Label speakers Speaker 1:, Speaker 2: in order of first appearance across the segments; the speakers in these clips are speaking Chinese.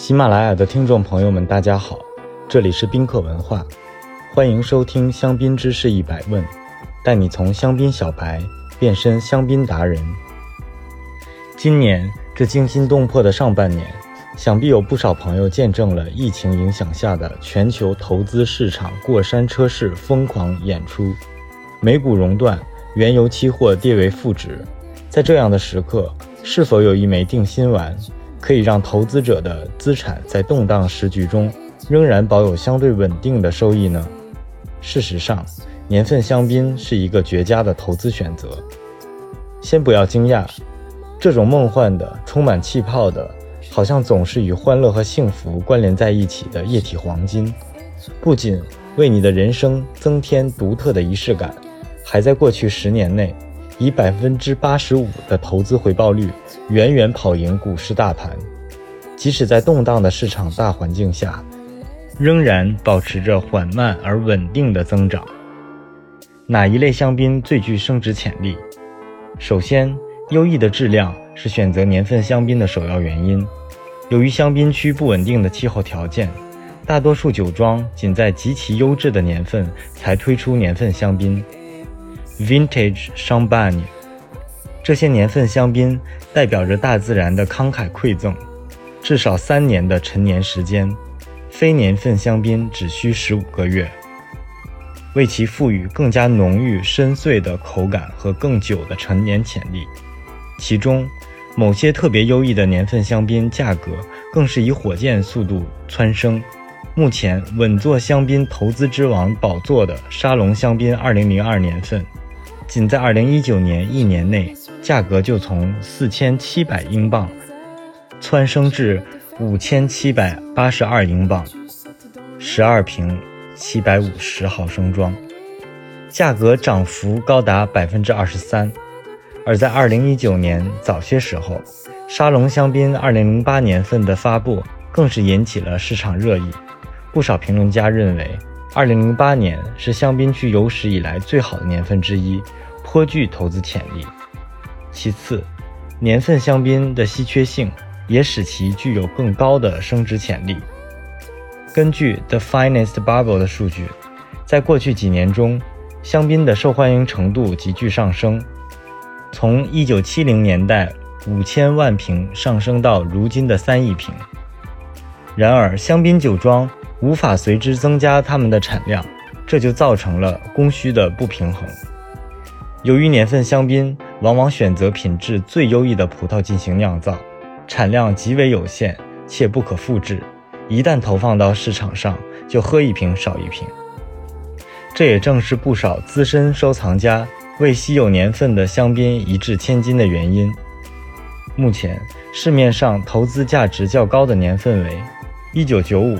Speaker 1: 喜马拉雅的听众朋友们，大家好，这里是宾客文化，欢迎收听香槟知识一百问，带你从香槟小白变身香槟达人。今年这惊心动魄的上半年，想必有不少朋友见证了疫情影响下的全球投资市场过山车式疯狂演出，美股熔断，原油期货跌为负值，在这样的时刻，是否有一枚定心丸？可以让投资者的资产在动荡时局中仍然保有相对稳定的收益呢？事实上，年份香槟是一个绝佳的投资选择。先不要惊讶，这种梦幻的、充满气泡的，好像总是与欢乐和幸福关联在一起的液体黄金，不仅为你的人生增添独特的仪式感，还在过去十年内。以百分之八十五的投资回报率，远远跑赢股市大盘。即使在动荡的市场大环境下，仍然保持着缓慢而稳定的增长。哪一类香槟最具升值潜力？首先，优异的质量是选择年份香槟的首要原因。由于香槟区不稳定的气候条件，大多数酒庄仅在极其优质的年份才推出年份香槟。Vintage Champagne，这些年份香槟代表着大自然的慷慨馈赠，至少三年的陈年时间，非年份香槟只需十五个月，为其赋予更加浓郁深邃的口感和更久的陈年潜力。其中，某些特别优异的年份香槟价格更是以火箭速度蹿升。目前稳坐香槟投资之王宝座的沙龙香槟2002年份。仅在2019年一年内，价格就从4700英镑蹿升至5782英镑，12瓶750毫升装，价格涨幅高达23%。而在2019年早些时候，沙龙香槟2008年份的发布更是引起了市场热议。不少评论家认为，2008年是香槟区有史以来最好的年份之一。颇具投资潜力。其次，年份香槟的稀缺性也使其具有更高的升值潜力。根据 The Finest Bubble 的数据，在过去几年中，香槟的受欢迎程度急剧上升，从1970年代五千万瓶上升到如今的三亿瓶。然而，香槟酒庄无法随之增加它们的产量，这就造成了供需的不平衡。由于年份香槟往往选择品质最优异的葡萄进行酿造，产量极为有限且不可复制，一旦投放到市场上，就喝一瓶少一瓶。这也正是不少资深收藏家为稀有年份的香槟一掷千金的原因。目前市面上投资价值较高的年份为1995、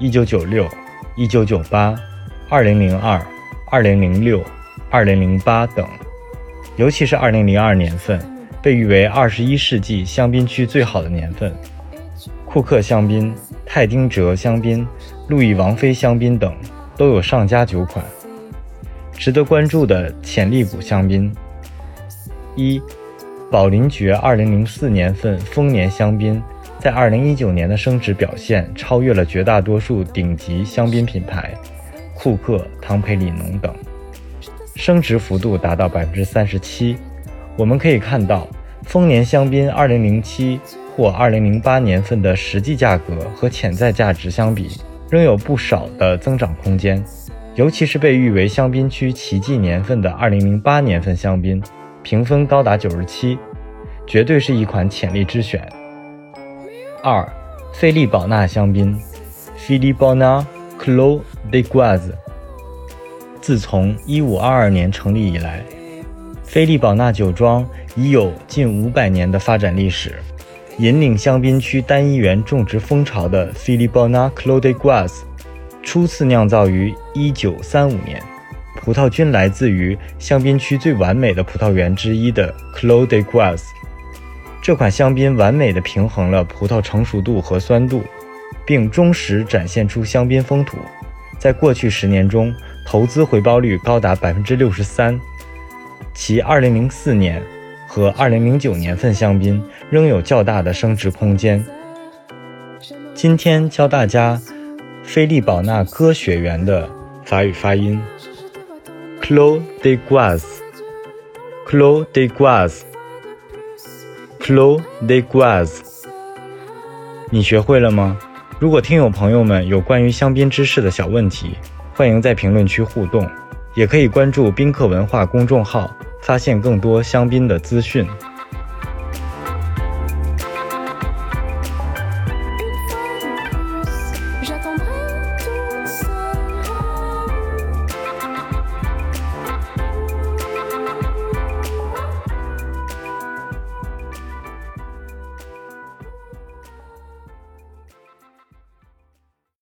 Speaker 1: 1996、1998、2002、2006。二零零八等，尤其是二零零二年份，被誉为二十一世纪香槟区最好的年份。库克香槟、泰丁哲香槟、路易王妃香槟等都有上佳酒款。值得关注的潜力股香槟：一、宝林爵二零零四年份丰年香槟，在二零一九年的升值表现超越了绝大多数顶级香槟品牌，库克、唐培里农等。升值幅度达到百分之三十七，我们可以看到，丰年香槟二零零七或二零零八年份的实际价格和潜在价值相比，仍有不少的增长空间。尤其是被誉为香槟区奇迹年份的二零零八年份香槟，评分高达九十七，绝对是一款潜力之选。二，菲利宝纳香槟 p h i l i p o n a Clo de Guaz 自从1522年成立以来，菲利宝纳酒庄已有近五百年的发展历史。引领香槟区单一园种植风潮的菲利宝纳 Clo de Guaz，初次酿造于1935年，葡萄均来自于香槟区最完美的葡萄园之一的 Clo de Guaz 这款香槟完美的平衡了葡萄成熟度和酸度，并忠实展现出香槟风土。在过去十年中，投资回报率高达百分之六十三，其二零零四年和二零零九年份香槟仍有较大的升值空间。今天教大家菲利宝纳歌雪园的法语发音：Clos de Gaz，Clos de flow de gaz。你学会了吗？如果听友朋友们有关于香槟知识的小问题，欢迎在评论区互动，也可以关注宾客文化公众号，发现更多香槟的资讯。